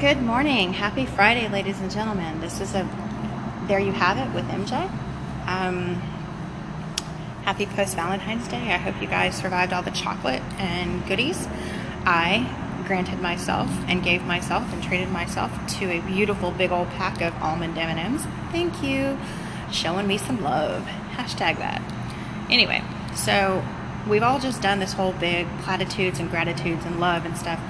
Good morning. Happy Friday, ladies and gentlemen. This is a there you have it with MJ. Um, happy post Valentine's Day. I hope you guys survived all the chocolate and goodies. I granted myself and gave myself and treated myself to a beautiful big old pack of almond M&Ms. Thank you. Showing me some love. Hashtag that. Anyway, so we've all just done this whole big platitudes and gratitudes and love and stuff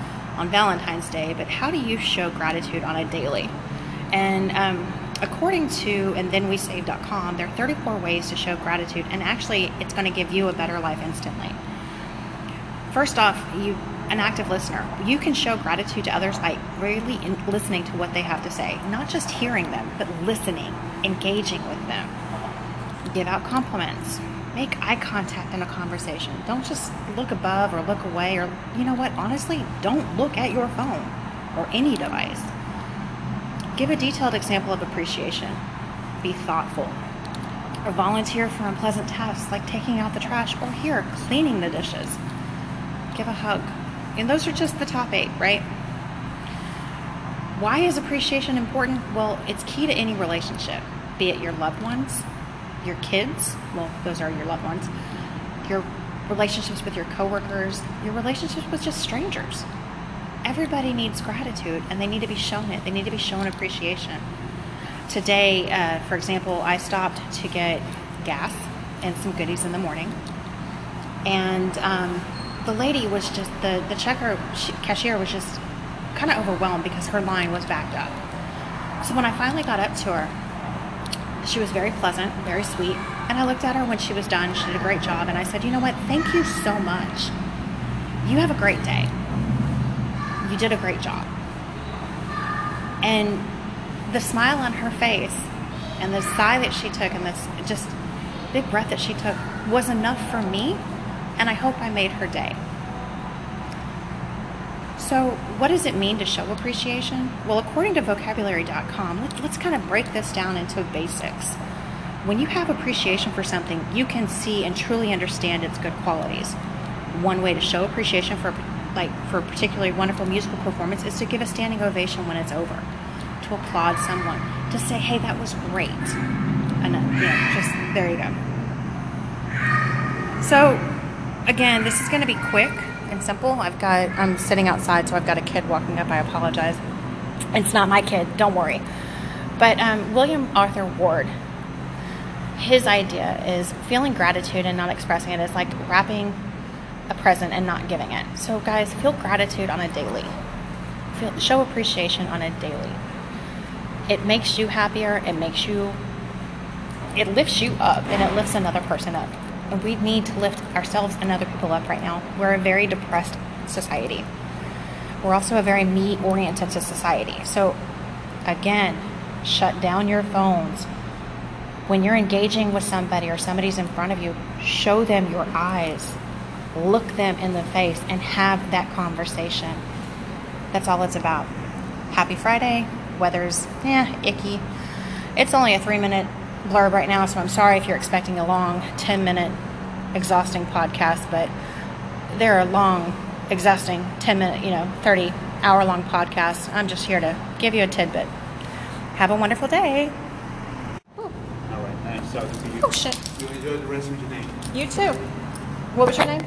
on Valentine's Day, but how do you show gratitude on a daily? And um, according to and then we save.com, there are 34 ways to show gratitude, and actually, it's going to give you a better life instantly. First off, you an active listener. You can show gratitude to others by really listening to what they have to say, not just hearing them, but listening, engaging with them. Give out compliments make eye contact in a conversation. Don't just look above or look away, or, you know what, honestly, don't look at your phone or any device. Give a detailed example of appreciation. Be thoughtful. Or volunteer for unpleasant tasks like taking out the trash or here, cleaning the dishes. Give a hug. And those are just the top eight, right? Why is appreciation important? Well, it's key to any relationship, be it your loved ones, your kids, well, those are your loved ones, your relationships with your coworkers, your relationships with just strangers. Everybody needs gratitude and they need to be shown it. They need to be shown appreciation. Today, uh, for example, I stopped to get gas and some goodies in the morning. And um, the lady was just, the, the checker, she, cashier was just kind of overwhelmed because her line was backed up. So when I finally got up to her, she was very pleasant, very sweet. And I looked at her when she was done. She did a great job. And I said, You know what? Thank you so much. You have a great day. You did a great job. And the smile on her face and the sigh that she took and this just big breath that she took was enough for me. And I hope I made her day. So, what does it mean to show appreciation? Well, according to vocabulary.com, let's, kind of break this down into basics. When you have appreciation for something, you can see and truly understand its good qualities. One way to show appreciation for like for a particularly wonderful musical performance is to give a standing ovation when it's over, to applaud someone, to say, "Hey, that was great," and uh, you know, just there you go. So, again, this is going to be quick and simple. I've got, I'm sitting outside, so I've got a kid walking up. I apologize. It's not my kid, don't worry. But um, William Arthur Ward, his idea is feeling gratitude and not expressing it is like wrapping a present and not giving it. So, guys, feel gratitude on a daily. Feel, show appreciation on a daily. It makes you happier. It makes you, it lifts you up and it lifts another person up we need to lift ourselves and other people up right now. We're a very depressed society. We're also a very me oriented society. So, again, shut down your phones. When you're engaging with somebody or somebody's in front of you, show them your eyes, look them in the face, and have that conversation. That's all it's about. Happy Friday. Weather's, eh, icky. It's only a three minute blurb right now, so I'm sorry if you're expecting a long 10 minute exhausting podcast, but they're a long, exhausting 10 minute, you know, 30 hour long podcast. I'm just here to give you a tidbit. Have a wonderful day. All right, so you, oh shit. You enjoy the rest of your day. You too. What was your name?